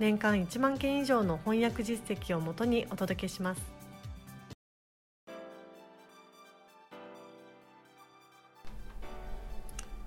年間1万件以上の翻訳実績をもとにお届けします。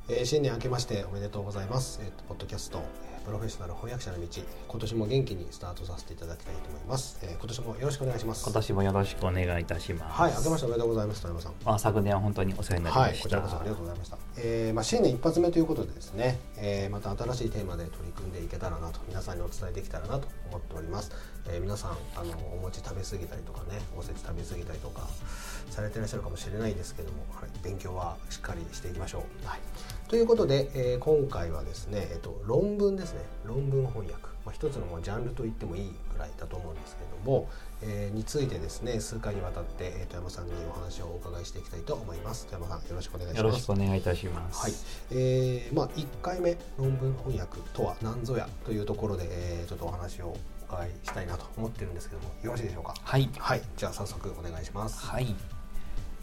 えー、新年明けましておめでとうございます。えっ、とポッドキャスト、えープロフェッショナル翻訳者の道、今年も元気にスタートさせていただきたいと思います。えー今年もよろしくお願いします。今年もよろしくお願いいたします。はい、明けましておめでとうございます。田山さん。あ昨年は本当にお世話になりはい、ました。こちらこそありがとうございました。えーまあ新年一発目ということでですね、えーまた新しいテーマで取り組んでいけたらなと皆さんにお伝えできたらなと思っております。えー皆さんあのお餅食べ過ぎたりとかね、おせち食べ過ぎたりとかされていらっしゃるかもしれないですけども、はい、勉強はしっかりしていきましょう。はい。ということで、えー今回はですね、えっと論文ですね、論文翻訳。まあ、一つのもうジャンルと言ってもいいぐらいだと思うんですけれども、えーについてですね数回にわたって、えー、富山さんにお話をお伺いしていきたいと思います富山さんよろしくお願いしますよろしくお願いいたします。はい、えーまあ1回目論文翻訳とは何ぞやというところで、えーちょっとお話をお伺いしたいなと思ってるんですけどもよろしいでしょうか？はい。はいじゃあ早速お願いしますはい。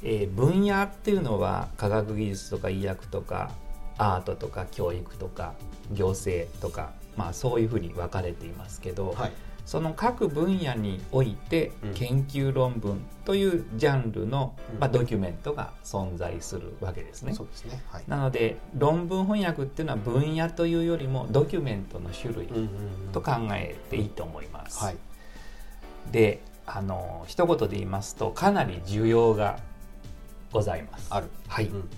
えー分野っていうのは科学技術とか医薬とかアートとか教育とか行政とかまあそういうふうに分かれていますけど、はい。その各分野においてうん。研究論文というジャンルの、うん。まあ、ドキュメントが存在するわけですね。そうですね。はい。なので論文翻訳っていうのは分野というよりもドキュメントの種類と考えていいと思います。はい。であの一言で言いますとかなり需要がございます。ある。はい、うん。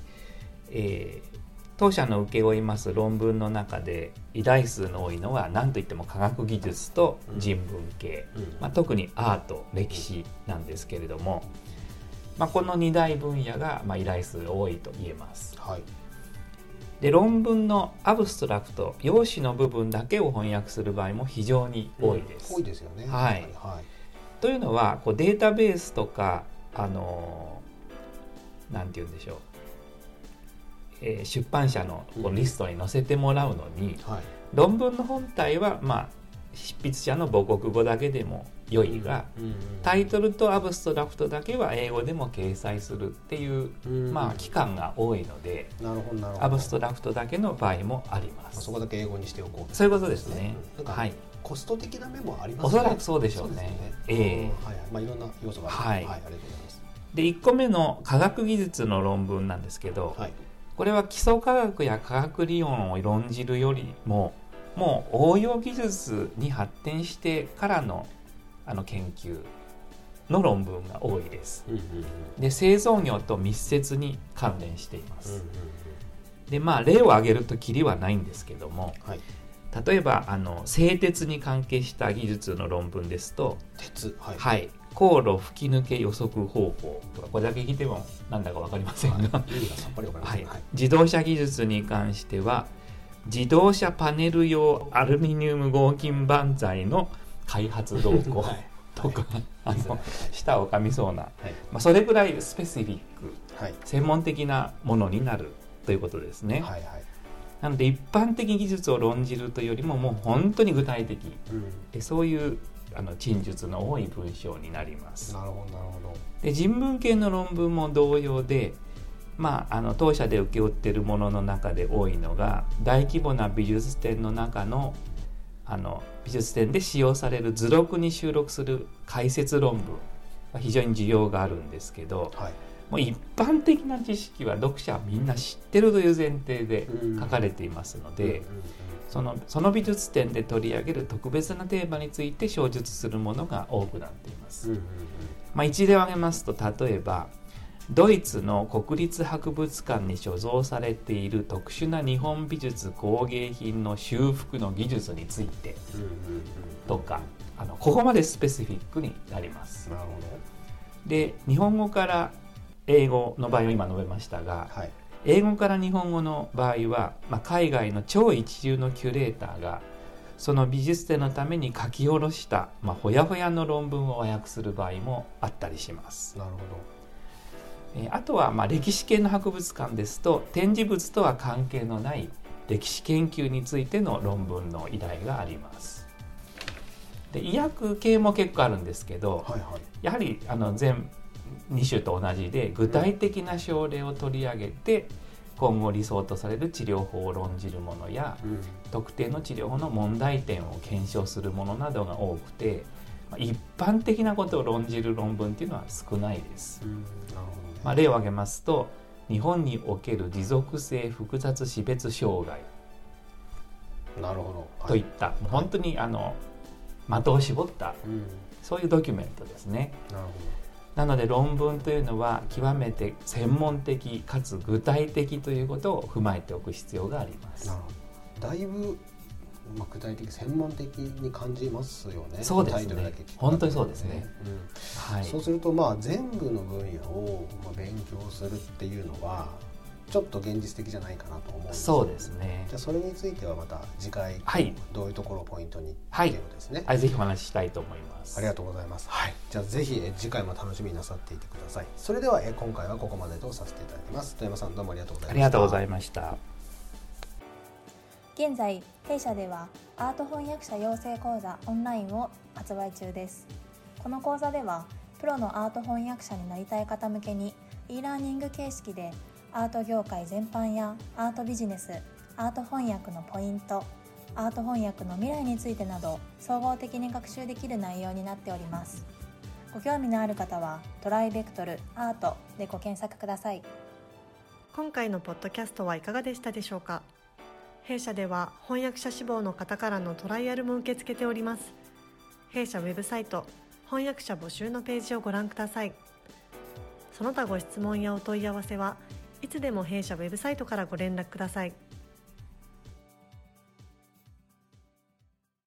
えー当社の請け負います論文の中で依頼数の多いのは何といっても科学技術と人文系、うん。まあ、特にアート歴史なんですけれども、まあ、この2大分野が、まあ、依頼数が多いと言えます。はい。で論文のアブストラクト用紙の部分だけを翻訳する場合も非常に多いです。多いですよね。はい。はい。というのはこうデータベースとかあのーなんて言うんでしょう、えー出版社のリストに載せてもらうのに、はい。論文の本体はまあ執筆者の母国語だけでも良いが、うんうんタイトルとアブストラクトだけは英語でも掲載するっていう、うん。まあ、期間が多いのでアブストラクトだけの場合もあります。まあそこだけ英語にしておこうそういうことですね。うんなんかはい。コスト的な面もありますおそらくそうでしょうね。そうですよええ。うんはいはい。まあいろんな要素があるはい。ありがとうございます。で1個目の科学技術の論文なんですけど、はいこれは基礎科学や科学理論を論じるよりももう応用技術に発展してからのあの研究の論文が多いです。で製造業と密接に関連しています、でまあ例を挙げるときりはないんですけどもはい。例えばあの製鉄に関係した技術の論文ですと鉄。はい。はい航路吹き抜け予測方法。とかこれだけ聞いてもなんだか分かりませんが、はい。自動車技術に関しては自動車パネル用アルミニウム合金板材の開発動向。はい。とか、あはい。の舌を噛みそうな、はい。まあ、それぐらいスペシフィックはい。専門的なものになるということですね、はいはい。なので一般的技術を論じるというよりももう本当に具体的。うん。でそういうあの陳述の多い文章になります。なるほどなるほど。で人文系の論文も同様で、まあ、あの当社で請け負っているものの中で多いのが大規模な美術展の中のあの美術展で使用される図録に収録する解説論文は非常に需要があるんですけどはいもう一般的な知識は読者はみんな知ってるという前提でうん。書かれていますので、そのその美術展で取り上げる特別なテーマについて詳述するものが多くなっています。まあ、一例を挙げますと例えばドイツの国立博物館に所蔵されている特殊な日本美術工芸品の修復の技術についてとかあのここまでスペシフィックになります。なるほで日本語から英語の場合は今述べましたがどはい英語から日本語の場合は、まあ、海外の超一流のキュレーターがその美術展のために書き下ろした、まあ、ほやほやの論文を和訳する場合もあったりします。なるほえーあとはまあ歴史系の博物館ですと展示物とは関係のない歴史研究についての論文の依頼があります。で医薬系も結構あるんですけど、どはいはいやはりあの全2種と同じで具体的な症例を取り上げて今後理想とされる治療法を論じるものやうん。特定の治療法の問題点を検証するものなどが多くてまあ一般的なことを論じる論文っていうのは少ないです。まあ、例を挙げますと日本における持続性複雑死別障害。なるほど。といった、本当にあの的を絞ったうん。そういうドキュメントですね。なるほなので論文というのは極めて専門的かつ具体的ということを踏まえておく必要があります。どなる。ほど。だいぶまあ具体的専門的に感じますよね。そうですね。本当にそうですね。うん。はい、そうするとまあ全部の分野をまあ勉強するっていうのはちょっと現実的じゃないかなと思うんです。そうですね。じゃあそれについてはまた次回、はい。どういうところをポイントにはいっていうことですね、はい、ぜひお話ししたいと思います。ありがとうございます、はい、じゃあぜひえ次回も楽しみになさっていてください。それではえ今回はここまでとさせていただきます。富山さんどうもありがとうございました。ありがとうございました。現在弊社ではアート翻訳者養成講座オンラインを発売中です。この講座ではプロのアート翻訳者になりたい方向けに e ラーニング形式でアート業界全般やアートビジネスアート翻訳のポイントアート翻訳の未来についてなど総合的に学習できる内容になっております。ご興味のある方はトライベクトルアートでご検索ください。今回のポッドキャストはいかがでしたでしょうか？弊社では翻訳者志望の方からのトライアルも受け付けております。弊社ウェブサイト翻訳者募集のページをご覧ください。その他ご質問やお問い合わせはいつでも弊社ウェブサイトからご連絡ください。